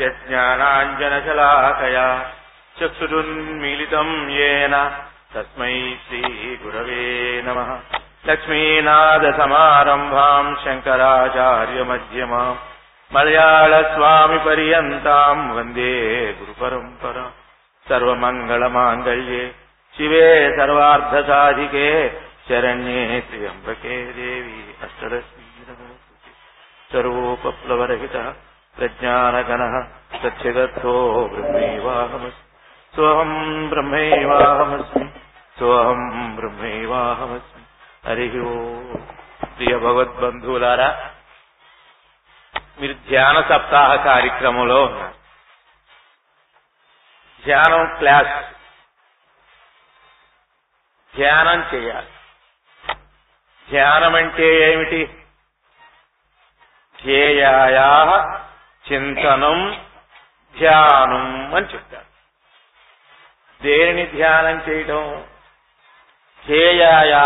यस्य ज्ञानाञ्जनशलाकया चक्षुरुन्मीलितम् येन। तस्मै श्रीगुरवे नमः। लक्ष्मीनाथसमारम्भाम् शङ्कराचार्यमध्यमाम् मलयाळस्वामिपर्यन्ताम् वंदे गुरुपरम्परा। सर्वमङ्गलमाङ्गल्ये शिवे सर्वार्धसाधिके शरण्ये त्र्यम्बके देवी अष्टदशी नमोऽस्तुते सर्वोपप्लवरहितः प्रज्ञानगणः सत्यगर्थो ब्रह्मैवाहमस्मि सोऽहम् ब्रह्मैवाहमस्मि सोऽहम् బ్రహ్మైవాహమస్మి హరి ఓ ప్రియ భగవద్బంధువులారా మీరు ధ్యాన సప్తాహ కార్యక్రమంలో ఉన్నారు ధ్యానం క్లాస్ ధ్యానం చేయాలి ధ్యానం అంటే ఏమిటి ధ్యేయాయా చింతనం ధ్యానం అని చెప్తాడు దేనిని ధ్యానం చేయటం? ధ్యేయాయా.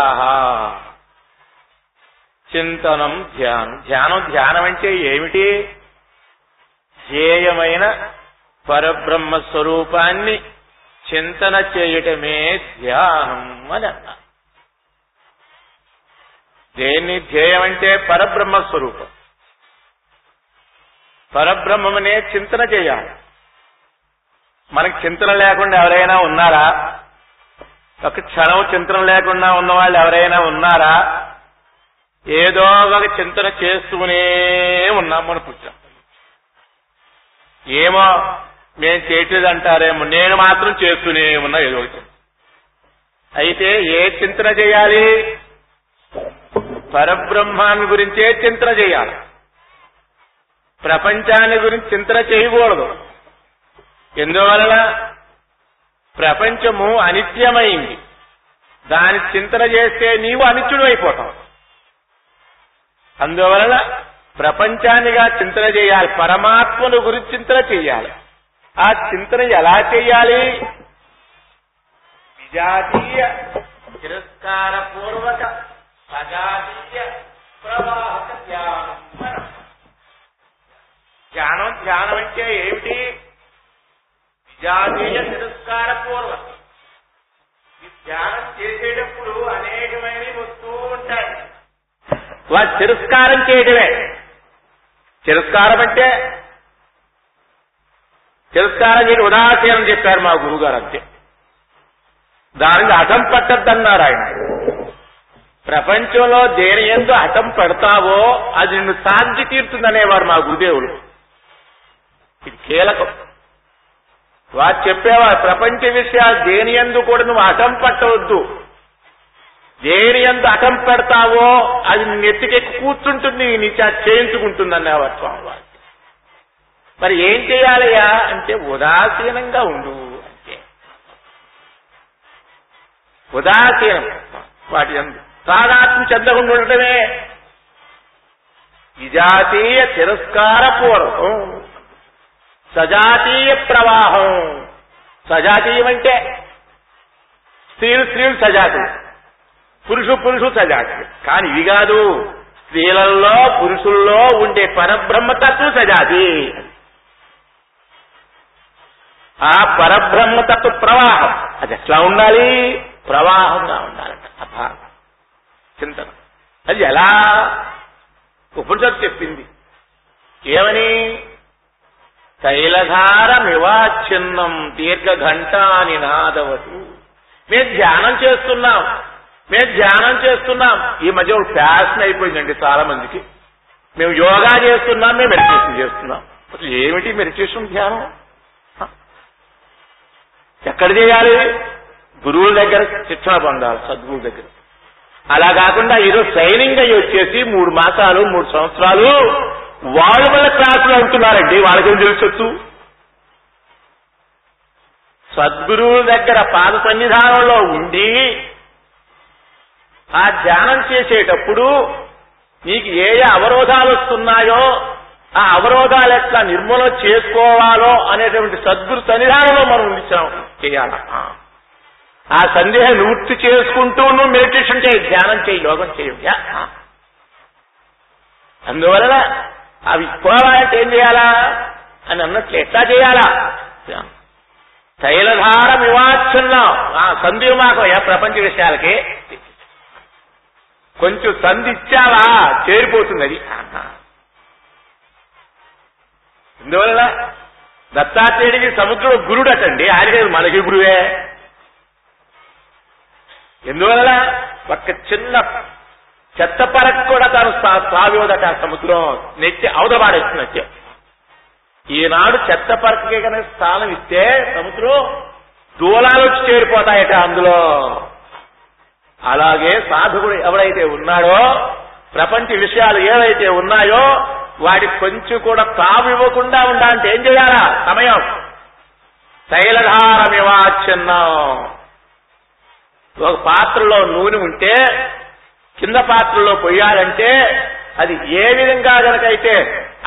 చింతనం ధ్యానం. ధ్యానం ధ్యానం అంటే ఏమిటి? ధ్యేయమైన పరబ్రహ్మ స్వరూపాన్ని చింతన చేయటమే ధ్యానం అని అన్నారు. దేన్ని ధ్యేయం అంటే పరబ్రహ్మ స్వరూపం. పరబ్రహ్మమనే చింతన చేయాలి. మనకు చింతన లేకుండా ఎవరైనా ఉన్నారా? ఒక క్షణం చింతన లేకుండా ఉన్న వాళ్ళు ఎవరైనా ఉన్నారా? ఏదో ఒక చింతన చేస్తూనే ఉన్నాం మనం పుచ్చాం. ఏమో మేము చేయట్లేదు అంటారేమో నేను మాత్రం చేస్తూనే ఉన్నా ఏదో ఒకటి అయితే ఏ చింతన చేయాలి? పరబ్రహ్మాన్ని గురించే చింతన చేయాలి. ప్రపంచాన్ని గురించి చింతన చేయకూడదు. ఎందువలన? ప్రపంచము అనిత్యమైంది. దాని చింతన చేస్తే నీవు అనిత్యుడు అయిపోతావు అందువలన ప్రపంచాన్నిగా చింతన చేయాలి. పరమాత్మను గురించి చింతన చేయాలి. ఆ చింతన ఎలా చేయాలి? విజాతీయ తిరస్కార పూర్వక సజాతీయ ప్రవాహక ధ్యానం ధ్యానం ధ్యానం అంటే ఏమిటి? విజాతీయ తిరస్కార పూర్వం ఈ ధ్యానం చేసేటప్పుడు అనేకమైనవి వస్తూ ఉంటాయి. వాటి తిరస్కారం చేయటమే. తిరస్కారం అంటే తిరస్కారం చేయడం ఉదాసీనం చెప్పారు మా గురుగారు అంతే. దానికి అటం పట్టద్దన్నారు ఆయన ప్రపంచంలో దేని ఎందు అటం పెడతావో అది నిన్ను సాధ్య తీరుతుందనేవారు మా గురుదేవులు ఇది కీలకం. వారు చెప్పేవా ప్రపంచ విషయాలు దేని ఎందు కూడా నువ్వు అటం పట్టవద్దు. దేని ఎందు అటం పెడతావో అది నెత్తికెక్కి కూర్చుంటుంది నీ చేయించుకుంటుంది అనేవారు స్వామివారు. మరి ఏం చేయాలయ్యా? అంటే ఉదాసీనంగా ఉండు అంటే. ఉదాసీనం వాటి ఎందు. తాదాత్మ చెందకుండా ఉండటమే. విజాతీయ తిరస్కార పూర్వం. సజాతీయ ప్రవాహం. సజాతీయం అంటే స్త్రీలు స్త్రీలు సజాతీయం. పురుషు పురుషు సజాతీయం. కానీ ఇవి కాదు స్త్రీలలో పురుషుల్లో ఉండే పరబ్రహ్మతత్వ సజాతి. ఆ పరబ్రహ్మతత్వ ప్రవాహం. అది ఎట్లా ఉండాలి? ప్రవాహంగా ఉండాలంట. అభా చింతన. అది ఎలా? ఉపనిషత్తు చెప్పింది. ఏమని? తైలధారమివాచ్ఛిన్నం దీర్ఘఘంటాని నాదవదు మేము ధ్యానం చేస్తున్నాం. మేము ధ్యానం చేస్తున్నాం. ఈ మధ్య ఒక ఫ్యాషన్ అయిపోయిందండి చాలా మందికి మేము యోగా చేస్తున్నాం మేము మెడిటేషన్ చేస్తున్నాం. అసలు ఏమిటి మెడిటేషన్ ధ్యానం? ఎక్కడ చేయాలి? గురువుల దగ్గర శిక్షణ పొందాలి సద్గురు దగ్గర. అలా కాకుండా ఈరోజు ట్రైనింగ్ అయ్యి వచ్చేసి మూడు మాసాలు మూడు సంవత్సరాలు వాళ్ళు మన క్లాసులు ఉంటున్నారండి. వాళ్ళకేం తెలుసొచ్చు సద్గురువు దగ్గర పాద సన్నిధానంలో ఉండి ఆ ధ్యానం చేసేటప్పుడు నీకు ఏ ఏ అవరోధాలు వస్తున్నాయో ఆ అవరోధాలు ఎట్లా నిర్మూలన చేసుకోవాలో అనేటువంటి సద్గురు సన్నిధానంలో మనం ఉండిచాం చేయాల? ఆ. సందేహం నివృత్తి చేసుకుంటూ నువ్వు మెడిటేషన్ చేయి ధ్యానం చేయి యోగం చేయ. అందువలన అవి పోవాలంటే ఏం చేయాలా? అని అన్నట్లు ఎట్లా చేయాలా? తైలధార వివాచ్ఛన్నం. ఆ సంధి మాకయ్యా ప్రపంచ విషయాలకి. కొంచెం సంధి ఇచ్చావా? చేరిపోతుంది అది. అందువల్ల దత్తాత్రేయుడికి సముద్రుడు గురుడు అటండి ఆయనకి మనకి గురువే. ఎందువల్ల? ఒక చిన్న చెత్త పరకు కూడా తాను సావివదట సముద్రం. నెట్టి అవదబాడేస్తున్నట్టే ఈనాడు చెత్త పరకకే కనుక స్థానం ఇస్తే సముద్రం దూలాలు వచ్చి చేరిపోతాయట అందులో. అలాగే సాధకుడు ఎవడైతే ఉన్నాడో ప్రపంచ విషయాలు ఏవైతే ఉన్నాయో వాటి కొంచెం కూడా తావు ఇవ్వకుండా ఉండాలంటే ఏం చేయాలా? సమయం. తైలధారమివాచ్ఛన్నం ఒక పాత్రలో నూనె ఉంటే కింద పాత్రలో పొయ్యాలంటే అది ఏ విధంగా గనకైతే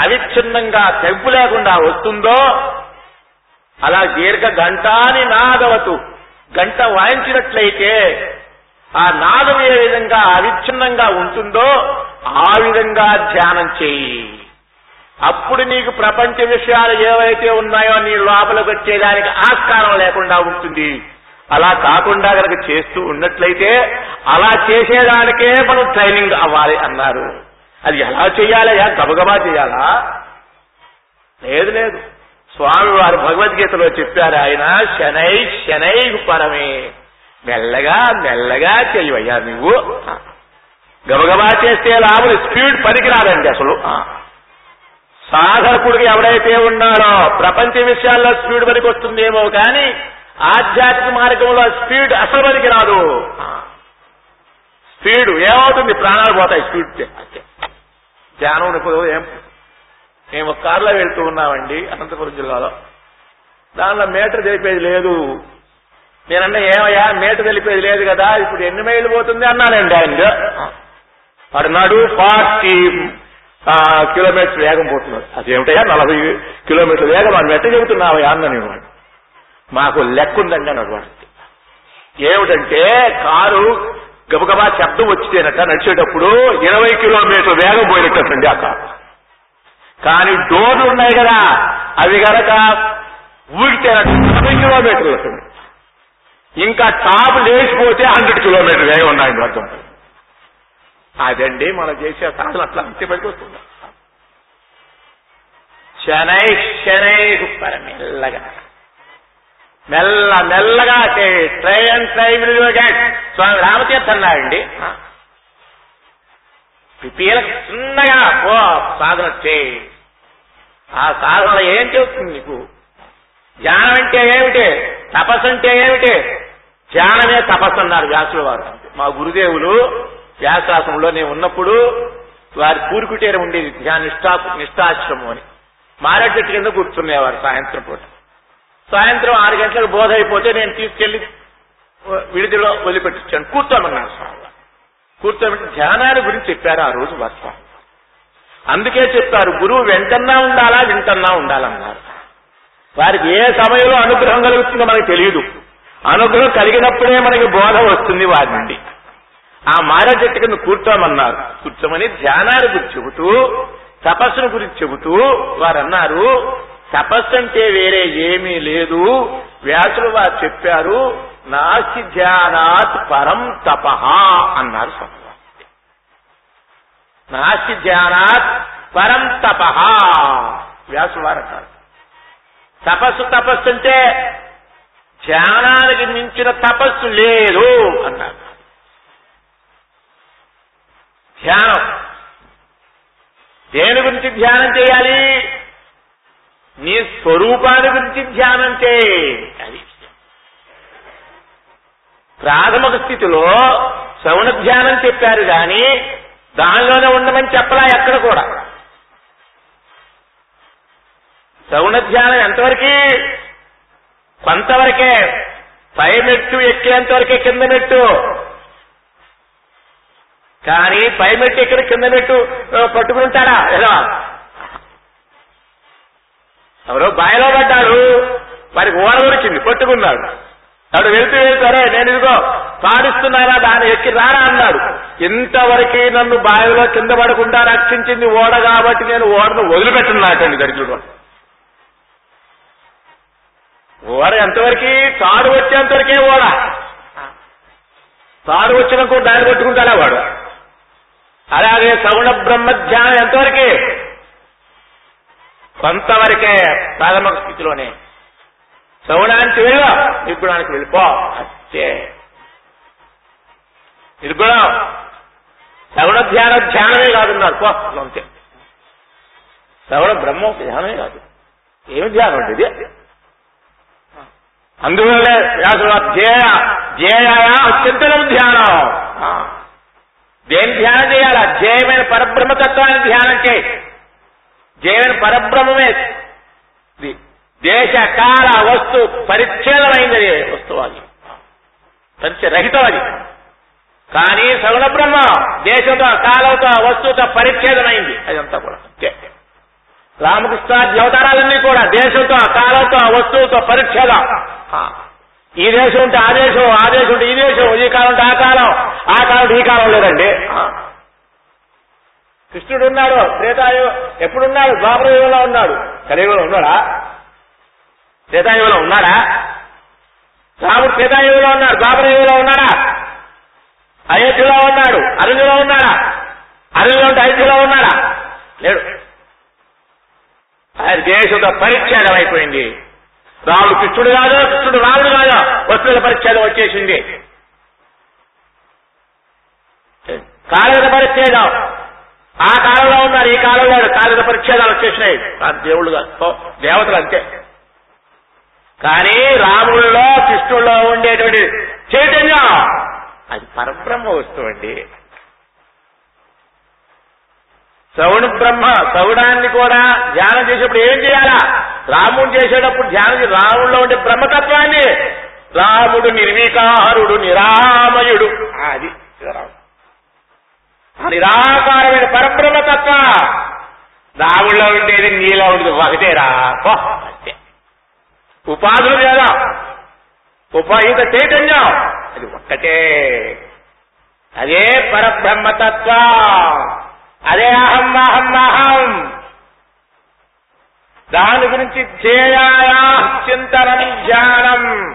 అవిచ్ఛిన్నంగా తెగ్గు లేకుండా వస్తుందో అలా దీర్ఘ గంటాని నాదవతు గంట వాయించినట్లయితే ఆ నాదం ఏ విధంగా అవిచ్ఛిన్నంగా ఉంటుందో ఆ విధంగా ధ్యానం చేయి. అప్పుడు నీకు ప్రపంచ విషయాలు ఏవైతే ఉన్నాయో నీ లోపలికి వచ్చేదానికి ఆస్కారం లేకుండా ఉంటుంది. అలా కాకుండా కనుక చేస్తూ ఉన్నట్లయితే అలా చేసేదానికే మనం ట్రైనింగ్ అవ్వాలి అన్నారు. అది ఎలా చేయాలయ్యా గబగబా చేయాలా లేదు లేదు. స్వామి వారు భగవద్గీతలో చెప్పారు ఆయన శనై శనై పరమే. మెల్లగా మెల్లగా చేయవయ్యా నువ్వు. గబగబా చేస్తే లాభం స్పీడ్ పనికిరాదండి అసలు. సాధకుడికి ఎవడైతే ఉన్నాడో ప్రపంచ విషయాల్లో స్పీడ్ పనికి వస్తుందేమో కానీ ఆధ్యాత్మిక మార్గంలో స్పీడ్ అసలు పనికి రాదు. స్పీడ్ ఏమవుతుంది? ప్రాణాలు పోతాయి స్పీడ్ ధ్యానం ఇప్పుడు ఏం మేము కారులో వెళ్తూ ఉన్నామండి అనంతపురం జిల్లాలో. దానిలో మీటర్ తెలిపేది లేదు. నేనన్నా ఏమయ్యా మీటర్ తెలిపేది లేదు కదా ఇప్పుడు ఎన్ని మైళ్ళు పోతుంది అన్నానండి ఆయన. అన్నాడు ఫార్టీ కిలోమీటర్ వేగం పోతున్నారు అదేమిటయ్యా? నలభై కిలోమీటర్ వేగం. అని ఎట్ట చెబుతున్నావయ్యా అన్న నేను. మాకు లెక్క ఉందండి అన్నాడు ఏమిటంటే కారు గబగబా శబ్దం వచ్చితేనట నడిచేటప్పుడు ఇరవై కిలోమీటర్ వేగం పోయినట్టండి ఆ కారు. కానీ డోర్లు ఉన్నాయి కదా అవి గనక ఊగితేనట నలభై కిలోమీటర్లు వస్తుంది. ఇంకా టాప్ లేచిపోతే హండ్రెడ్ కిలోమీటర్ వేగం ఉన్నాయండి అర్థం. అదండి మనం చేసే సాధన అట్లా అంతే పైకి వస్తుంది శనై శనై మెల్లగా మెల్ల మెల్లగా try and try will get Swami Ramatirtha అన్నాడండి చిన్నగా ఓ సాధన చేయి ఆ సాధన ఏం చెబుతుంది నీకు? ధ్యానం అంటే ఏమిటి? తపస్సు అంటే ఏమిటి? ధ్యానమే తపస్సు అన్నారు వ్యాసుల వారు. మా గురుదేవులు వ్యాసాశ్రమంలో నేను ఉన్నప్పుడు వారి పూరుకుటేర ఉండేది ధ్యాన నిష్టా నిష్ఠాశ్రమం అని. మారేడు చెట్టు కింద కూర్చునేవారు సాయంత్రం పూట. సాయంత్రం ఆరు గంటలకు బోధ అయిపోతే నేను తీసుకెళ్ళి విడిదిలో వదిలిపెట్టించాను. కూర్చోమన్నారు స్వామి కూర్చోబెట్టి ధ్యానాన్ని గురించి చెప్పారు ఆ రోజు వర్షం అందుకే చెప్పారు గురువు వెంటన్నా ఉండాలా వింటన్నా ఉండాలన్నారు. వారికి ఏ సమయంలో అనుగ్రహం కలుగుతుందో మనకు తెలియదు. అనుగ్రహం కలిగినప్పుడే మనకి బోధ వస్తుంది వారి నుండి. ఆ మార చెట్టు కింద కూర్చోమన్నారు. కూర్చోమని ధ్యానాన్ని గురించి చెబుతూ తపస్సును గురించి చెబుతూ వారు అన్నారు తపస్సు అంటే వేరే ఏమీ లేదు. వ్యాసులు వారు చెప్పారు నాస్తి ధ్యానాత్ పరం తప అన్నారు స్వామి నాస్తి ధ్యానాత్ పరం తప వ్యాసులు వారు అన్నారు తపస్సు తపస్సు అంటే ధ్యానానికి మించిన తపస్సు లేదు అన్నారు. ధ్యానం. దేని గురించి ధ్యానం చేయాలి? నీ స్వరూపాన్ని గురించి ధ్యానం చేయి. అది ప్రాథమిక స్థితిలో శ్రవణ ధ్యానం చెప్పారు కానీ దానిలోనే ఉండమని చెప్పలా ఎక్కడ కూడా. శ్రవణ ధ్యానం ఎంతవరకు? కొంతవరకే పై మెట్టు ఎక్కేంతవరకే కింద మెట్టు. కానీ పై మెట్టు ఎక్కడ కింద మెట్టు పట్టుకుంటాడా ఎలా? ఎవరో బాయలో పడ్డాడు. వారికి ఓడ దొరికింది పట్టుకున్నాడు. అడు వెళ్తూ వెళ్తారే నేను ఇదిగో పాడిస్తున్నారా దాన్ని ఎక్కి రారా అన్నాడు. ఇంతవరకు నన్ను బావిలో కింద పడకుండా రక్షించింది ఓడ కాబట్టి నేను ఓడను వదిలిపెట్టున్నాటండి దరిద్రుడు. ఓడ ఎంతవరకు తాడు వచ్చేంతవరకే ఓడ. తాడు వచ్చినప్పుడు దాన్ని పట్టుకుంటాడా వాడు? అలాగే సగుణ బ్రహ్మ ధ్యానం ఎంతవరకే? కొంతవరకే ప్రాథమిక స్థితిలోనే. సగుణానికి వెళ్ళు నిర్గుణానికి వెళ్ళిపో. అచ్చే. నిర్గుణం. సగుణ ధ్యాన ధ్యానమే కాదున్నారు పో అంతే సగుణ బ్రహ్మ ధ్యానమే కాదు. ఏమి ధ్యానం అంటే ఇది? అందువల్లే వ్యాసుడు ధ్యేయ ధ్యేయ అత్యంతరం ధ్యానం. దేని ధ్యానం చేయాలి? అధ్యేయమైన పరబ్రహ్మతత్వాన్ని ధ్యానం చేయి. జీవన పరబ్రహ్మమే. ఇది దేశ కాల వస్తు పరిచ్ఛేదమైంది వస్తువు అది. పరిచయరహితం అది. కానీ సగుణ బ్రహ్మ దేశంతో కాలంతో వస్తువుతో పరిచ్ఛేదమైంది. అదంతా కూడా అంతే. రామకృష్ణాది అవతారాలన్నీ కూడా దేశంతో కాలంతో వస్తువుతో పరిచ్ఛేదం. ఆ. ఈ దేశం ఉంటే ఆ దేశం ఆ దేశం ఉంటే ఈ దేశం ఈ కాలం ఉంటే ఆ కాలం. ఆ కాలం ఈ కాలం లేదండి. ఆ. కృష్ణుడు ఉన్నాడు త్రేతాయు ఎప్పుడున్నాడు? ద్వాపరయుగంలో ఉన్నాడు. కలియుగంలో ఉన్నాడా? త్రేతాయుగంలో ఉన్నాడా? రాముడు త్రేతాయుగంలో ఉన్నాడు ద్వాపరయుగంలో ఉన్నాడా? అయోధ్యలో ఉన్నాడు అరుణులో ఉన్నాడా? అరుణులో ఉంటే అయోధ్యలో ఉన్నాడా? లేడు. ఆయన దేశంతో పరిచ్ఛేదం అయిపోయింది. రాముడు కృష్ణుడు కాదు కృష్ణుడు రాముడు కాదు. వస్తువుల పరిచ్ఛేదం వచ్చేసింది. కాలగత పరిచ్ఛేదం. ఆ కాలంలో ఉన్నారు ఈ కాలంలో కాలిక పరిచ్ఛేదాలు వచ్చేసినాయి. దేవుళ్ళు కాదు దేవతలు అంతే. కానీ రాముల్లో కృష్ణుల్లో ఉండేటువంటి చైతన్యం అది పరబ్రహ్మ వస్తువు అండి. సౌణ బ్రహ్మ సౌడాన్ని కూడా ధ్యానం చేసేప్పుడు ఏం చేయాలా? రాముడు చేసేటప్పుడు ధ్యానం చే- రాముడిలో ఉండే బ్రహ్మతత్వాన్ని రాముడు నిర్వికారుడు నిరామయుడు. అది. రాముడు నిరాకారమైన పరబ్రహ్మ తత్వ. రాముడిలో ఉండేది నీలో ఉండదు. ఒకటేరా అంతే. ఉపాధులు లేదా? ఉపాయుత చైతన్యం. అది ఒక్కటే. అదే పరబ్రహ్మతత్వ అదే అహం అహం అహం. దాని గురించి ధ్యేయాయా చింతనం ధ్యానం.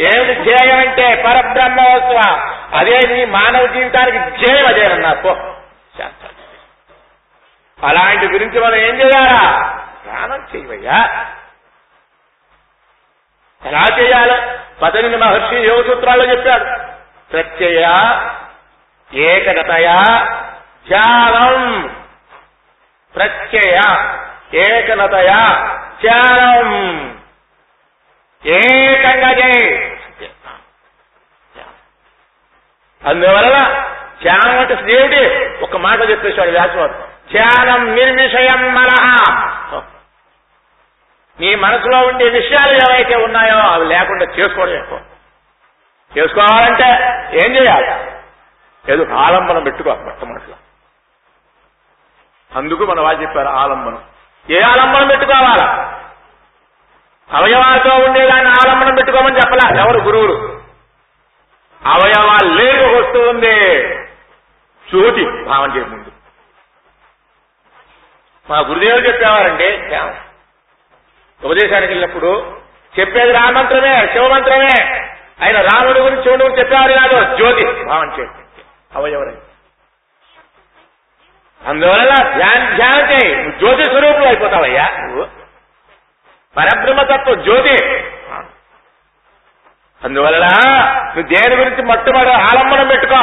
ఏమిటి ధ్యేయం అంటే? పరబ్రహ్మ వస్తువ అదే నీ మానవ జీవితానికి జయం అదేనన్నా పో. శాస్త్రం అలాంటి గురించి మనం ఏం చేయాలా? ధ్యానం చేయవయ్యా. ఎలా చేయాలి? పతని మహర్షి యోగ సూత్రాల్లో చెప్పాడు. ప్రత్యయ ఏకగతయ ధ్యానం. ప్రత్యయ ఏకనతయ ధ్యానం. ఏకంగా చేయి. అందువలన ధ్యానం అంటే దేవుడి ఒక మాట చెప్పేశాడు వ్యాసవాడు ధ్యానం నిర్విషయం మనహ నీ మనసులో ఉండే విషయాలు ఏవైతే ఉన్నాయో అవి లేకుండా చేసుకోవడం ఎక్కువ. చేసుకోవాలంటే ఏం చేయాలి? ఏదో ఆలంబనం పెట్టుకో మొట్టమొదటిలో. అందుకు మన వాళ్ళు చెప్పారు ఆలంబనం. ఏ ఆలంబనం పెట్టుకోవాలా? అవయవాలతో ఉండేదాన్ని ఆలంబనం పెట్టుకోమని చెప్పలా? ఎవరు? గురువులు. అవయవాలు లేని ఒక వస్తువు ఉంది భావం చేయ ముందు. మా గురుదేవులు చెప్పేవారంటే ఉపదేశానికి వెళ్ళినప్పుడు చెప్పేది రామంత్రమే శివమంత్రమే. ఆయన రాముడి గురించి శివుడు గురించి చెప్పేవారు కాదు జ్యోతి భావం చేయండి అవయవరై అందువల్ల ధ్యానం ధ్యానం చేయి. జ్యోతి స్వరూపులు అయిపోతావయ్యా నువ్వు. పరబ్రహ్మతత్వం జ్యోతి. అందువల్ల నువ్వు దేని గురించి మొట్టమొదటి ఆలంబనం పెట్టుకో.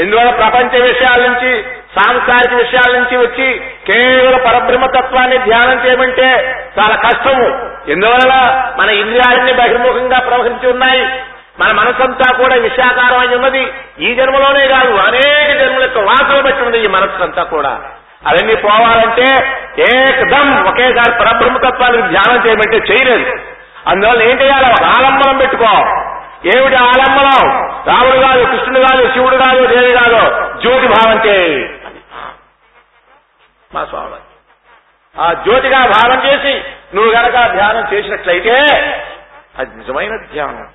ఇందువల్ల ప్రపంచ విషయాల నుంచి సాంసారిక విషయాల నుంచి వచ్చి కేవలం పరబ్రహ్మతత్వాన్ని ధ్యానం చేయమంటే చాలా కష్టము. ఎందువల్ల మన ఇంద్రియాలన్నీ బహిర్ముఖంగా ప్రవహించి ఉన్నాయి. మన మనసంతా కూడా విషయాకారం అయి ఉన్నది. ఈ జన్మలోనే కాదు అనేక జన్మల యొక్క వాసన బట్టి ఉంది ఈ మనస్సంతా కూడా. అవన్నీ పోవాలంటే ఏకదం ఒకేసారి పరబ్రహ్మతత్వాన్ని ధ్యానం చేయమంటే చేయలేదు. అందువల్ల ఏం చేయాలి? ఒక ఆలంబనం పెట్టుకో. ఏమిటి ఆలంబనం? రాముడు కాదు కృష్ణుడు కాదు శివుడు కాదు దేవి కాదు. జ్యోతి భావం చేయి. మా స్వామి. ఆ జ్యోతిగా భావం చేసి నువ్వు గనక ధ్యానం చేసినట్లయితే అది నిజమైన ధ్యానం.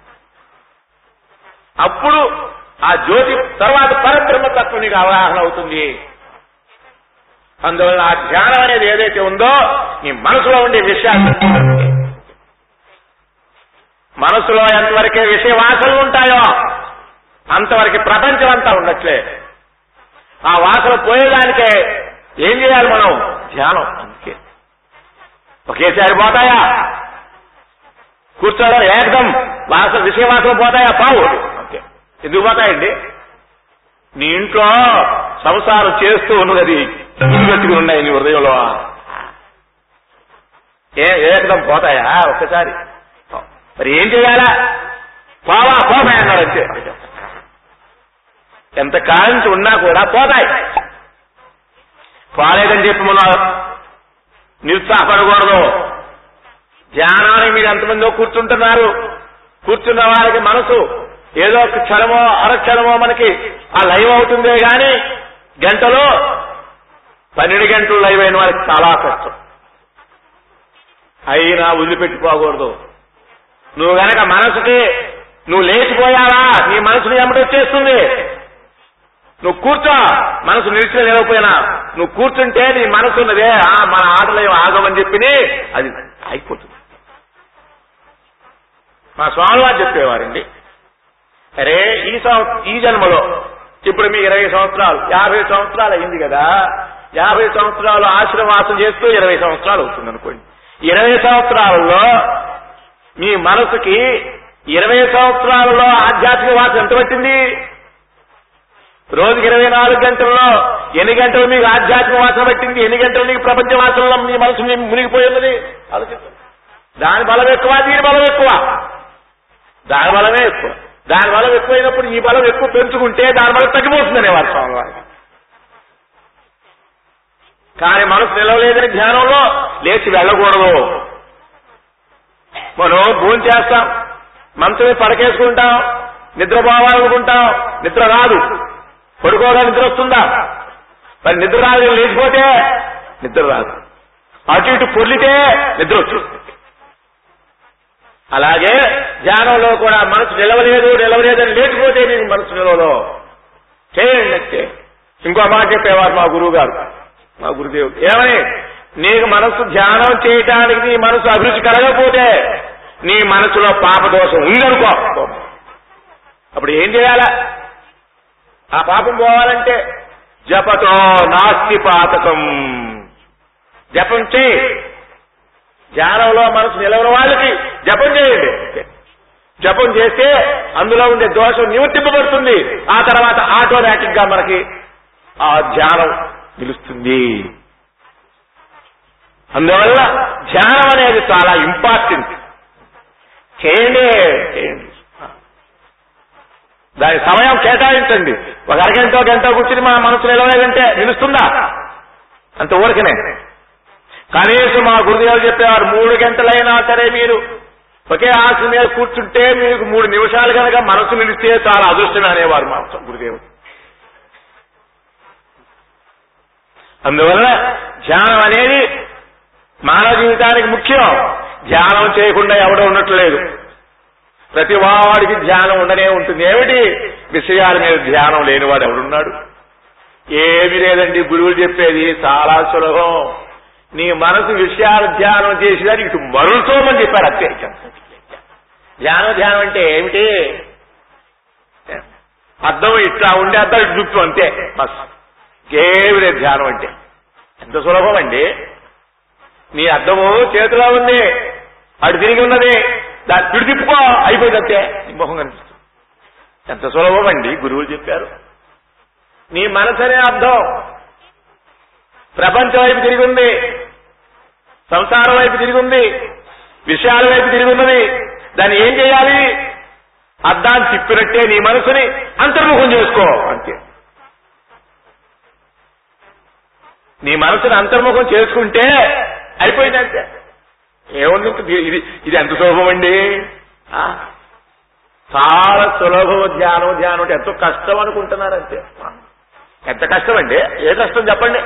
అప్పుడు ఆ జ్యోతి తర్వాత పరబ్రహ్మతత్వం నీకు అవగాహన అవుతుంది. అందువల్ల ఆ ధ్యానం అనేది ఏదైతే ఉందో నీ మనసులో ఉండే విషయాన్ని మనసులో ఎంతవరకే విషయవాసనలు ఉంటాయో అంతవరకు ప్రపంచం అంతా ఉండట్లే. ఆ వాసన పోయేదానికే ఏం చేయాలి మనం? ధ్యానం అందుకే. ఒకేసారి పోతాయా? కూర్చోవడం ఏకదం వాసన విషయవాసన పోతాయా? పావు. ఓకే ఎందుకు పోతాయండి? నీ ఇంట్లో సంసారం చేస్తూ ఉన్నది పెట్టుకుని ఉన్నాయి నీ హృదయంలో. ఏ ఏకదం పోతాయా? ఒక్కసారి. మరి ఏం చేయాలా? పోవా పోతాయి అన్నాడు అంతే. ఎంత కాంతి ఉన్నా కూడా పోతాయి. పోలేదని చెప్పి మనం నిరుత్సాహపడకూడదు. ధ్యానానికి మీరు ఎంతమందో కూర్చుంటున్నారు. కూర్చున్న వారికి మనసు ఏదో ఒక క్షణమో అరక్షణమో మనకి ఆ లైవ్ అవుతుందే గాని గంటలో పన్నెండు గంటలు లైవ్ అయిన వారికి చాలా కష్టం. అయినా వదిలిపెట్టుకోకూడదు నువ్వు గనక మనసుకి నువ్వు లేచిపోయావా? నీ మనసుని ఎమ్మటి వచ్చేస్తుంది నువ్వు కూర్చో. మనసు నిలిచిన లేకపోయినా నువ్వు కూర్చుంటే నీ మనసు ఉన్నదే. ఆ మన ఆటలు ఏం ఆగమని చెప్పిని అది అయిపోతుంది. మా స్వామివారు చెప్పేవారండి. అరే ఈ ఈ జన్మలో ఇప్పుడు మీ ఇరవై సంవత్సరాలు యాభై సంవత్సరాలు అయింది కదా. యాభై సంవత్సరాలు ఆశ్రమవాసం చేస్తూ ఇరవై సంవత్సరాలు అవుతుంది అనుకోండి ఇరవై సంవత్సరాలలో మీ మనసుకి ఇరవై సంవత్సరాలలో ఆధ్యాత్మిక వాసన ఎంత పట్టింది? రోజుకి ఇరవై నాలుగు గంటల్లో ఎన్ని గంటలు మీకు ఆధ్యాత్మిక వాసన పట్టింది? ఎన్ని గంటలు మీకు ప్రపంచ వాసనలో మీ మనసు మునిగిపోయినది ఆలోచించండి దాని బలం ఎక్కువ దీని బలం ఎక్కువ. దాని బలమే ఎక్కువ. దాని బలం ఎక్కువైనప్పుడు ఈ బలం ఎక్కువ పెంచుకుంటే దాని బలం తగ్గిపోతుందనే వారు స్వామి వారు కానీ మనసు నిలవలేదని ధ్యానంలో లేచి వెళ్ళకూడదు. మనం భూమి చేస్తాం. మంచమే పడకేసుకుంటాం. నిద్రపోవాలనుకుంటాం. నిద్ర రాదు. పడుకోగా నిద్ర వస్తుందా? మరి నిద్ర రాదు లేచిపోతే నిద్ర రాదు. అటు ఇటు పొర్లితే నిద్ర వచ్చింది అలాగే ధ్యానంలో కూడా మనసు నిలవలేదు నిలవలేదని లేచిపోతే మీకు మనసు నిలవలో. చేయండి ఇంకో మాట చెప్పేవారు మా గురువు గారు మా గురుదేవుడు. ఏమని? నీకు మనసు ధ్యానం చేయటానికి నీ మనసు అభిరుచి కలగకపోతే నీ మనసులో పాపదోషం ఉందనుకో. అప్పుడు ఏం చేయాలా? ఆ పాపం పోవాలంటే జపతో నాస్తి పాతకం. జపం చేయి ధ్యానంలో మనసు నిలవని వాళ్ళకి జపం చేయండి. జపం చేస్తే అందులో ఉండే దోషం నివర్తింపబడుతుంది. ఆ తర్వాత ఆటోమేటిక్గా మనకి ఆ ధ్యానం నిలుస్తుంది. అందువల్ల ధ్యానం అనేది చాలా ఇంపార్టెంట్ చేయండి చేయండి. దాని సమయం కేటాయించండి. ఒక అరగంట గంట కూర్చుని మా మనసు నిలవలేదంటే నిలుస్తుందా? అంత ఊరికనే. కనీసం మా గురుదేవులు చెప్పేవారు మూడు గంటలైనా సరే మీరు ఒకే ఆశ మీద కూర్చుంటే మీకు మూడు నిమిషాలు కనుక మనసు నిలిస్తే చాలా అదృష్టం అనేవారు మా గురుదేవుడు. అందువల్ల ధ్యానం అనేది మానవ జీవితానికి ముఖ్యం. ధ్యానం చేయకుండా ఎవడో ఉండట్లేదు. ప్రతి వాడికి ధ్యానం ఉండనే ఉంటుంది. ఏమిటి? విషయాల మీద ధ్యానం లేనివాడు ఎవడున్నాడు? ఏమి లేదండి. గురువులు చెప్పేది చాలా సులభం. నీ మనసు విషయాలు ధ్యానం చేసేదాన్ని ఇటు మరుల్చోమని చెప్పారు అంతే. ధ్యానం ధ్యానం అంటే ఏమిటి? అర్థం ఇట్లా ఉండే అర్థం ఇటు చూపు అంతే. బస్. ఏమి లేదు. ధ్యానం అంటే. ఎంత సులభం అండి? నీ అర్థము చేతిలో ఉంది. అటు తిరిగి ఉన్నది. దాన్ని పిడిదిప్పుకో అయిపోయింది అంతే. నీ మొహం కనిపిస్తుంది. ఎంత సులభం అండి? గురువులు చెప్పారు. నీ మనసు అనే అర్థం. ప్రపంచం వైపు తిరిగి ఉంది. సంసారం వైపు తిరిగి ఉంది. విషయాల వైపు తిరిగి ఉన్నది. దాన్ని ఏం చేయాలి? అద్దాన్ని తిప్పినట్టే నీ మనసుని అంతర్ముఖం చేసుకో. అంతే. నీ మనసుని అంతర్ముఖం చేసుకుంటే అయిపోయింది అంతే ఏముంది ఇది ఇది ఎంత సులభం అండి చాలా సులభం ధ్యానం ధ్యానం అంటే ఎంతో కష్టం అనుకుంటున్నారు అంతే ఎంత కష్టం అండి ఏ కష్టం చెప్పండి.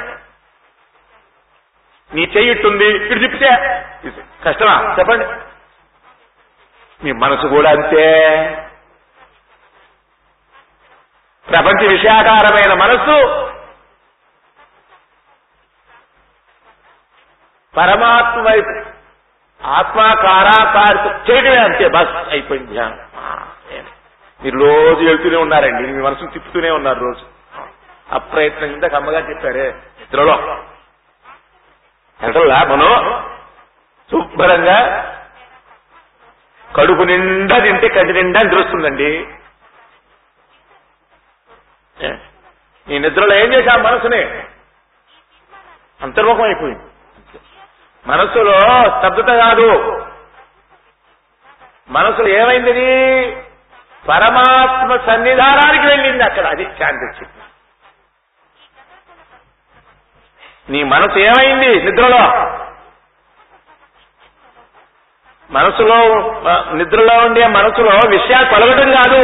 నీ చెయ్యి ఇట్టుంది ఇటు తిప్పితే కష్టమా? చెప్పండి. మీ మనసు కూడా అంతే. ప్రపంచ విషయాకారమైన మనస్సు పరమాత్మ వైపు. ఆత్మాకారాకారిత చేయడమే అంతే బస్ అయిపోయింది ధ్యానం. మీరు రోజు వెళ్తూనే ఉన్నారండి మీ మనసును తిప్పుతూనే ఉన్నారు రోజు. అప్రయత్నం ఇందాక అమ్మగారు చెప్పారే నిద్రలో. ఎంతలా మనం? శుభ్రంగా. కడుపు నిండా తింటే కంటి నిండా నిద్రొస్తుందండి. ఏ? ఈ నిద్రలో ఏం చేశాం మనసునే? అంతర్ముఖం అయిపోయింది. మనసులో స్తబ్దత కాదు. మనసులో ఏమైంది పరమాత్మ సన్నిధానానికి వెళ్ళింది అక్కడ అది శాంతి వచ్చింది నీ మనసు ఏమైంది నిద్రలో? మనసులో నిద్రలో ఉండే మనసులో విషయాలు తొలగటం కాదు.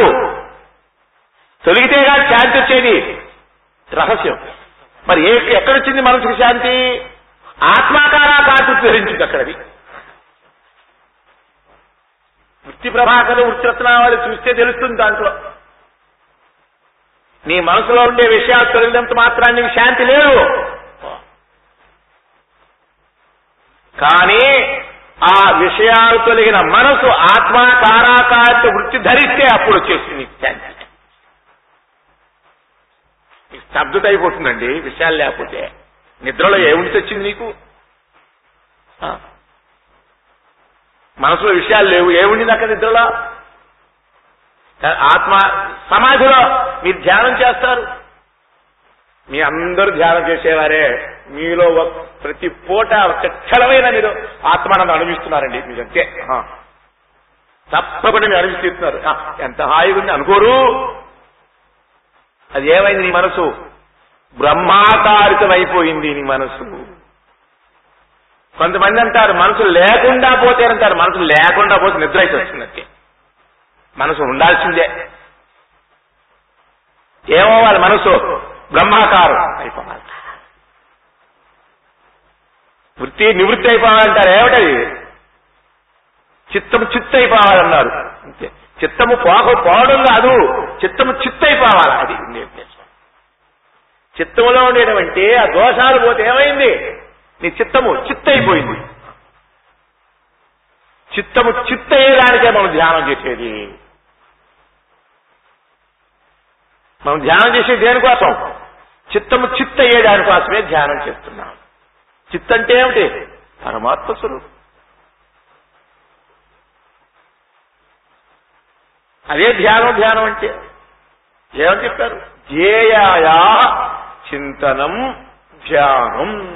తొలగితే కాదు శాంతి వచ్చేది. రహస్యం. మరి ఎక్కడొచ్చింది మనసుకి శాంతి? ఆత్మాకారా కాటు ధరించింది అక్కడది. వృత్తి ప్రభాకరు వృత్తిరత్నావళి చూస్తే తెలుస్తుంది దాంట్లో. నీ మనసులో ఉండే విషయాలు తొలగినంత మాత్రాన్ని నీకు శాంతి లేదు. కానీ ఆ విషయాలు తొలగిన మనసు ఆత్మాకారాకారిత వృత్తి ధరిస్తే అప్పుడు వచ్చేసింది శాంతి. నీకు విషయాలు లేకపోతే. నిద్రలో ఏమిటి తెచ్చింది నీకు? మనసులో విషయాలు లేవు. ఏముండింది అక్కడ నిద్రలో? ఆత్మ సమాధిలో మీరు ధ్యానం చేస్తారు. మీ అందరూ ధ్యానం చేసేవారే. మీలో ఒక- ప్రతి పూట చచ్చలమైన మీరు ఆత్మానందం అనుభవిస్తున్నారండి. మీరు అంతే తప్పకుండా మీరు అనుభవిస్తున్నారు ఎంత హాయిగా ఉంది. అనుకోరు. అది ఏమైంది నీ మనసు? బ్రహ్మాకారితమైపోయింది నీ మనసు కొంతమంది అంటారు మనసు లేకుండా పోతే అంటారు మనసు లేకుండా పోతే నిద్ర అయితే వచ్చిందంటే మనసు ఉండాల్సిందే. ఏమో వాళ్ళ మనసు బ్రహ్మాకారం అయిపోవాలి. వృత్తి నివృత్తి అయిపోవాలంటారు ఏమిటది? చిత్తము చిత్త అయిపోవాలన్నారు. అంతే. చిత్తము పోక పోవడం కాదు. చిత్తము చిత్త అయిపోవాలి. అది. ఉంది ఉద్దేశం అంటే ఆ దోషాలు పోతే ఏమైంది? నీ చిత్తము చిత్తైపోయింది. చిత్తము చిత్తయ్యేదానికే మనం ధ్యానం చేసేది. మనం ధ్యానం చేసే దేనికోసం చిత్తము చిత్తయ్యే దానికోసమే ధ్యానం చేస్తున్నాం. చిత్తంటే ఏమిటి? పరమాత్మ స్వరూపం. అదే ధ్యానం ధ్యానం అంటే ఏమని చెప్పారు? ధ్యేయాయా చింతనం ధ్యానం.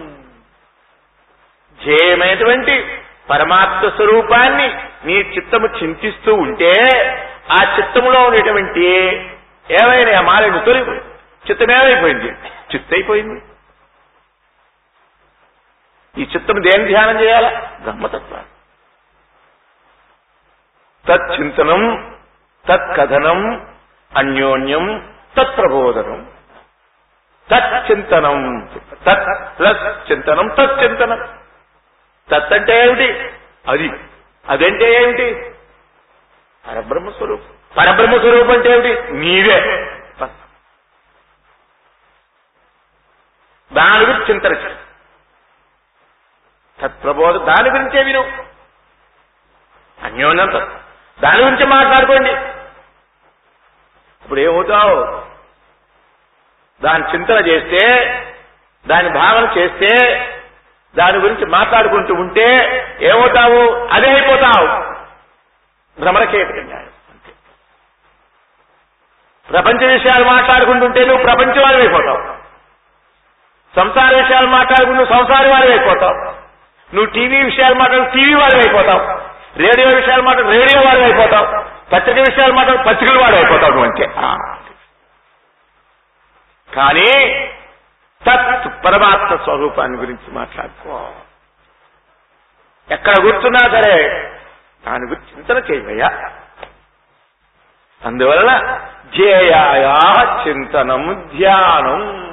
ధ్యేయమైనటువంటి పరమాత్మ స్వరూపాన్ని నీ చిత్తము చింతిస్తూ ఉంటే ఆ చిత్తములో ఉండేటువంటి ఏమైనా ఆ మాలిని తొలిపోయింది చిత్తం చిత్తైపోయింది. ఈ చిత్తం దేని ధ్యానం చేయాలా? బ్రహ్మతత్వాన్ని. తచ్చింతనం తత్కథనం అన్యోన్యం తత్ ప్రబోధనం తత్ ప్లస్ చింతనం తచ్చింతనం తత్ అంటే ఏమిటి? అది. అదంటే ఏమిటి? పరబ్రహ్మ స్వరూపం. పరబ్రహ్మ స్వరూపం అంటే ఏమిటి? నీవే దాని గురించి చింతన తత్ప్రబోధ దాని గురించే విను. అన్యోన్యం దాని గురించి మాట్లాడుకోండి. ఇప్పుడు ఏమవుతావు? దాని చింతన చేస్తే దాని భావన చేస్తే దాని గురించి మాట్లాడుకుంటూ ఉంటే ఏమవుతావు? అదే అయిపోతావు. భ్రమరకేతంగా ప్రపంచ విషయాలు మాట్లాడుకుంటుంటే నువ్వు ప్రపంచవాది అయిపోతావు. సంసార విషయాలు మాట్లాడుకుంటూ సంసారి వాడి అయిపోతావు. నువ్వు టీవీ విషయాలు మాట్లాడు టీవీ వాడి అయిపోతావు. రేడియో విషయాలు మాట్లాడు రేడియో వాడి అయిపోతావు. పత్రిక విషయాలు మాట్లాడు పత్రికల వాడు అయిపోతావు నువ్వు అంతే. కానీ తత్ పరమాత్మ స్వరూపాన్ని గురించి మాట్లాడుకో. ఎక్కడ గుర్తున్నా సరే దాని గురించి చింతన చేయవయ్యా. అందువలన ధ్యేయాయా చింతనం ధ్యానం.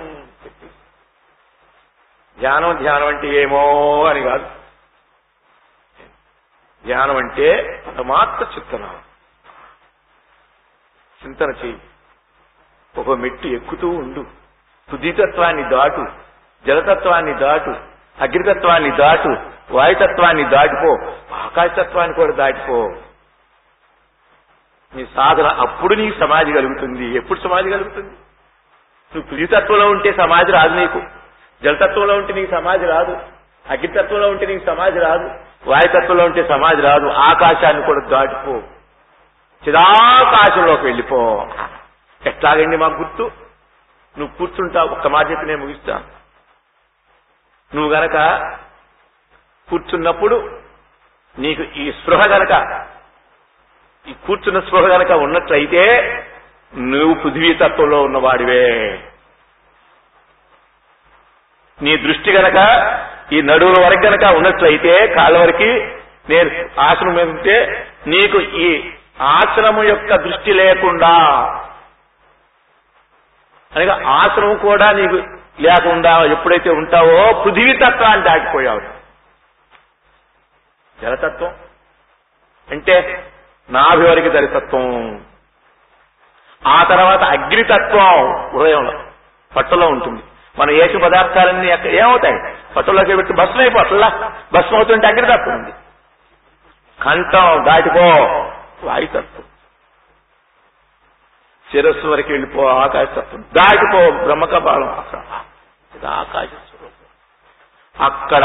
ధ్యానం ధ్యానం అంటే ఏమో అని కాదు. ధ్యానం అంటే పరమాత్మ చింతన. చింతన చేయి ఒక మెట్టు ఎక్కుతూ ఉండు. తుదితత్వాన్ని దాటు జలతత్వాన్ని దాటు అగ్నితత్వాన్ని దాటు వాయుతత్వాన్ని దాటిపో ఆకాశతత్వాన్ని కూడా దాటిపో. నీ సాధన అప్పుడు నీకు సమాధి కలుగుతుంది ఎప్పుడు సమాధి కలుగుతుంది? నువ్వు తుదితత్వంలో ఉంటే సమాధి రాదు నీకు. జలతత్వంలో ఉంటే నీకు సమాధి రాదు అగ్నితత్వంలో ఉంటే నీకు సమాధి రాదు వాయుతత్వంలో ఉంటే సమాధి రాదు ఆకాశాన్ని కూడా దాటిపో. చిదాకాశంలోకి వెళ్ళిపో. ఎట్లాగండి మాకు గుర్తు? నువ్వు కూర్చుంటావు ఒక్క మాట చెప్పి నేను ముగిస్తాను నువ్వు గనక కూర్చున్నప్పుడు నీకు ఈ స్పృహ గనక ఈ కూర్చున్న స్పృహ గనక ఉన్నట్లయితే నువ్వు పృథ్వీతత్వంలో ఉన్నవాడివే. నీ దృష్టి గనక ఈ నడువుల వరకు గనక ఉన్నట్లయితే కాళ్ళ వరకు నేను ఆసనం మీద ఉంటే నీకు ఈ ఆశ్రమం యొక్క దృష్టి లేకుండా అనగా ఆశ్రమం కూడా నీకు లేకుండా ఎప్పుడైతే ఉంటావో పృథివీతత్వాన్ని దాటిపోయావు జలతత్వం అంటే నాభి వరకు దరితత్వం ఆ తర్వాత అగ్నితత్వం హృదయంలో పట్టులో ఉంటుంది. మనం ఏసు పదార్థాలన్నీ ఏమవుతాయి? పట్టులోకి పెట్టి భస్మం అయిపోతుందా. భస్మం అవుతుంటే అగ్నితత్వం ఉంది. కంఠం దాటిపో వాయుతత్వం. శిరస్సు వరకు వెళ్ళిపో ఆకాశతత్వం దాటిపో బ్రహ్మకపాలం అక్కడ ఇది ఆకాశ స్వరూపం. అక్కడ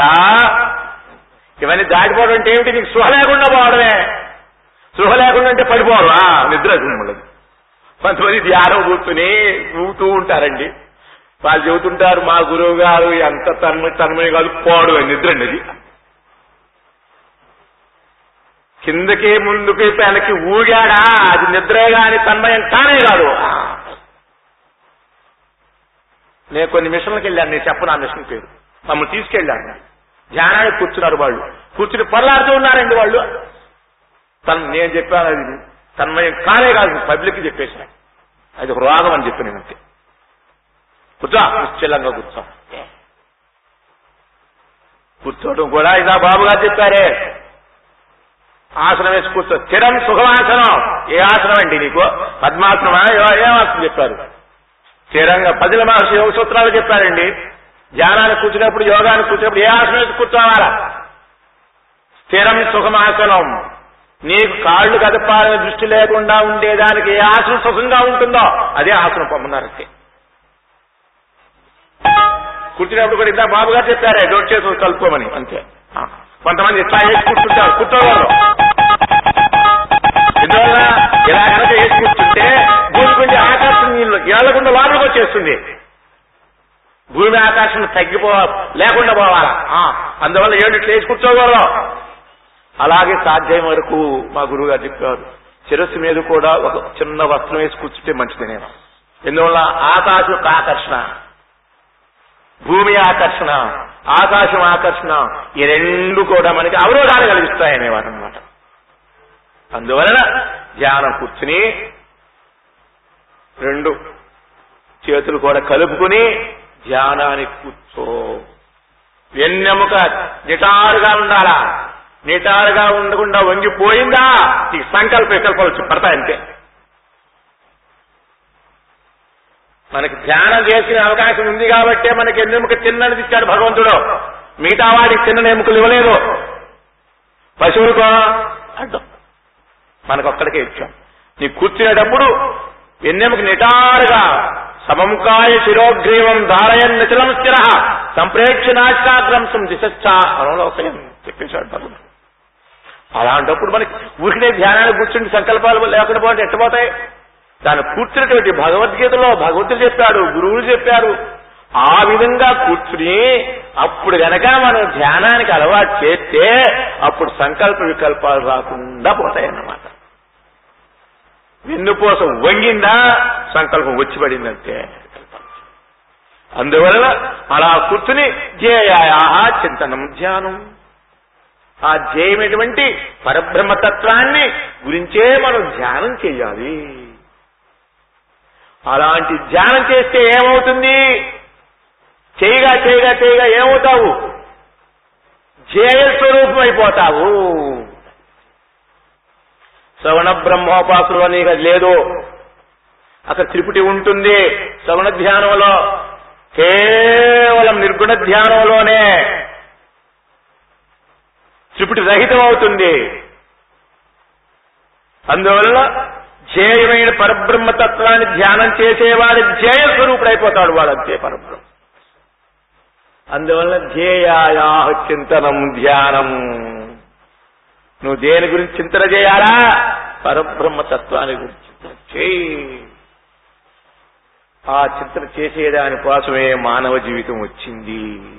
ఇవన్నీ దాటిపోవడం అంటే ఏమిటి? నీకు స్పృహ లేకుండా పోవడమే. స్పృహ లేకుండా అంటే పడిపోవడం. ఆ, నిద్ర మళ్ళీ. కొంతమంది ధ్యానం కూర్చుని ఊగుతూ ఉంటారండి. వాళ్ళు చెబుతుంటారు మా గురువు గారు ఎంత తన్మ తన్మయ కాదు పోవడం నిద్ర అండి అది. కిందకి ముందుకి వెనక్కి ఊగాడా? అది నిద్రే గాని తన్మయం కానే కాదు. నేను కొన్ని మిషన్లకు వెళ్ళాను నేను చెప్పను ఆ మిషన్ పేరు. మమ్మల్ని తీసుకెళ్ళాను ధ్యానానికి కూర్చున్నారు వాళ్ళు. కూర్చుని పొరలాడుతూ ఉన్నారండి వాళ్ళు. తను నేను చెప్పాను అది తన్మయం కానే కాదు పబ్లిక్ చెప్పేసిన. అది ఒక రోగం అని చెప్పి నేను అంతే. కూర్చో నిశ్చలంగా కూర్చో. కూర్చోవడం కూడా ఇదా బాబు చెప్పారే. ఆసనం వేసి కూర్చో. స్థిరం సుఖమాసనం. ఏ ఆసనం అండి నీకు? పద్మాసనమా? ఏ- ఆసనం చెప్పారు? స్థిరంగా పదిల మహర్షి యోగ సూత్రాలు చెప్పారండి. ధ్యానానికి కూర్చున్నప్పుడు యోగానికి కూర్చున్నప్పుడు ఏ ఆసనం వేసి కూర్చోవాలా? స్థిరం సుఖమాసనం. నీకు కాళ్ళు కదపాలని దృష్టి లేకుండా ఉండేదానికి ఏ ఆసనం సుఖంగా ఉంటుందో అదే ఆసనం పొమ్మన్నారంటే కూర్చున్నప్పుడు కూడా ఇంత బాబు గారు చెప్పారే డోట్ చేసి కలుపుకోమని అంతే. కొంతమంది ఇట్లా వేసి కూర్చుంటారు. కూర్చోవారు ఎందువల్ల ఇలా కనుక వేసి కూర్చుంటే భూమి కొంచెం ఆకాశం నీళ్ళు ఏళ్ళకుండా లోపలికి వచ్చేస్తుంది. భూమి ఆకాశం తగ్గిపో లేకుండా పోవాలా? అందువల్ల ఏడు వేసి కూర్చోకూడదు. అలాగే సాధ్యం వరకు మా గురువు గారు చెప్పారు. శిరస్సు మీద కూడా ఒక చిన్న వస్త్రం వేసి కూర్చుంటే మంచిది నేను. ఎందువల్ల? ఆకాశం ఒక ఆకర్షణ. భూమి ఆకర్షణ ఆకాశం ఆకర్షణ ఈ రెండు కూడా మనకి అవరోధాలు కలిగిస్తాయనేవారు అనమాట అందువలన ధ్యానం కూర్చుని రెండు చేతులు కూడా కలుపుకుని ధ్యానానికి కూర్చో. వెన్నెముక నిటారుగా ఉండాలా? నిటారుగా ఉండకుండా వంగిపోయిందా? ఈ సంకల్ప వికల్పాలు వచ్చి మనకి ధ్యానం చేసిన అవకాశం ఉంది కాబట్టే మనకి ఎన్నెముక తిన్నది ఇచ్చాడు భగవంతుడు. మిగతా వాడికి తిన్న ఎముకలు ఇవ్వలేదు. పశువులకో అడ్డం. మనకు ఒక్కడికే ఇచ్చాం. నీ కూర్చునేటప్పుడు ఎన్నెముకు నిటారుగా సమంకాయ శిరోగ్రీవం ధారయన్ నిచలం స్థిర సంప్రేక్ష నాశాగ్రంశం దిశశ్చా అనలోకయం చెప్పేశాడు భగవంతుడు అలాంటప్పుడు మనకి ఊరికనే ధ్యానానికి కూర్చుండి సంకల్పాలు లేకుండా పోతే ఎట్టబోతాయి దాన్ని కూర్చున్నటువంటి భగవద్గీతలో భగవంతుడు చెప్పాడు గురువులు చెప్పారు. ఆ విధంగా కూర్చుని అప్పుడు గనక మనం ధ్యానానికి అలవాటు చేస్తే అప్పుడు సంకల్ప వికల్పాలు రాకుండా పోతాయన్నమాట. వెన్నుపూస వంగిందా? సంకల్పం వచ్చి పడిందంటే అందువలన అలా కూర్చుని ధ్యేయా చింతనం ధ్యానం. ఆ జయమైనటువంటి పరబ్రహ్మతత్వాన్ని గురించే మనం ధ్యానం చేయాలి. అలాంటి ధ్యానం చేస్తే ఏమవుతుంది? చేయగా చేయగా చేయగా ఏమవుతావు? జయ స్వరూపం అయిపోతావు శ్రవణ బ్రహ్మోపాసులు అని ఇక లేదు. అక్కడ త్రిపుటి ఉంటుంది శ్రవణ ధ్యానంలో. కేవలం నిర్గుణ ధ్యానంలోనే త్రిపుటి రహితం అవుతుంది అందువల్ల ధ్యేయమైన పరబ్రహ్మతత్వాన్ని ధ్యానం చేసేవాడు ధ్యేయ స్వరూపుడైపోతాడు వాడు అంతే పరబ్రహ్మ. అందువల్ల ధ్యేయాయా చింతనం ధ్యానం నువ్వు దేని గురించి చింతన చేయాలా? పరబ్రహ్మతత్వాన్ని గురించి. చింతన చేయి ఆ చింతన చేసేదాని కోసమే మానవ జీవితం వచ్చింది.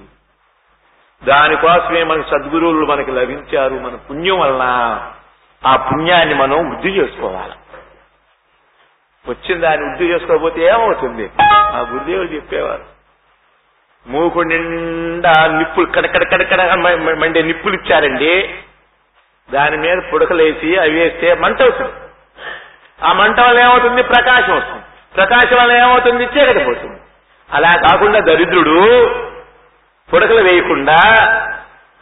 దానికోసమే మన సద్గురువులు మనకి లభించారు మన పుణ్యం వలన. ఆ పుణ్యాన్ని మనం వృద్ధి చేసుకోవాలి? వచ్చిన దాన్ని వృద్ధి చేసుకోకపోతే ఏమవుతుంది? ఆ గురుదేవులు చెప్పేవారు. మూకు నిండా నిప్పులు కడకడ కడకడ మండే నిప్పులు ఇచ్చారండి. దాని మీద పుడకలేసి అవి వేస్తే మంట అవుతుంది ఆ మంట వల్ల ఏమవుతుంది? ప్రకాశం వస్తుంది. ప్రకాశం వల్ల ఏమవుతుంది? చీకటి పోతుంది. అలా కాకుండా దరిద్రుడు పుడకలు వేయకుండా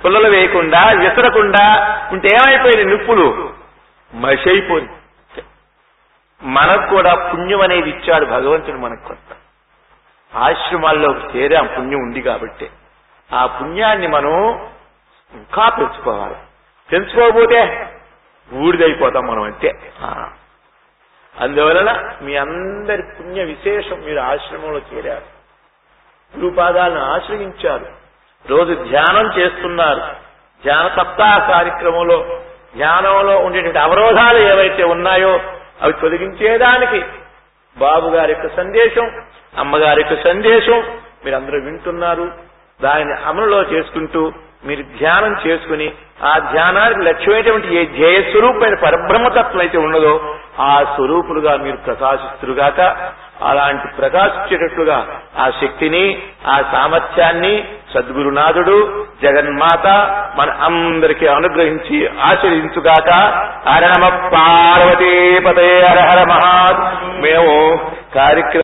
పుల్లలు వేయకుండా విసరకుండా ఉంటే ఏమైపోయింది నిప్పులు? మసి అయిపోయింది మనకు కూడా పుణ్యం అనేది ఇచ్చాడు భగవంతుడు మనకు కొంత ఆశ్రమాల్లో ఆ పుణ్యం ఉంది కాబట్టి. ఆ పుణ్యాన్ని మనం ఇంకా పెంచుకోవాలి. పెంచుకోకపోతే ఊడిదైపోతాం మనం అంతే. అందువలన మీ అందరి పుణ్య విశేషం మీరు ఆశ్రమంలో చేరారు. గురుపాదాలను ఆశ్రయించారు. రోజు ధ్యానం చేస్తున్నారు. ధ్యాన సప్తాహ కార్యక్రమంలో ధ్యానంలో ఉండేటువంటి అవరోధాలు ఏవైతే ఉన్నాయో అవి తొలగించేదానికి బాబు గారి యొక్క సందేశం అమ్మగారి యొక్క సందేశం మీరందరూ వింటున్నారు. దానిని అమలులో చేసుకుంటూ మీరు ధ్యానం చేసుకుని ఆ ధ్యానానికి లక్ష్యమైనటువంటి ఏ ధ్యేయ స్వరూపమైన పరబ్రహ్మతత్వం అయితే ఉన్నదో ఆ స్వరూపులుగా మీరు ప్రకాశిస్తురుగాక. అలాంటి ప్రకాశించేటట్లుగా ఆ శక్తిని ఆ సామర్థ్యాన్ని సద్గురునాథుడు జగన్మాత మన అందరికీ అనుగ్రహించి ఆచరించుగాక. హర పార్వతీపతే అరహర హర మహా మేము కార్యక్రమం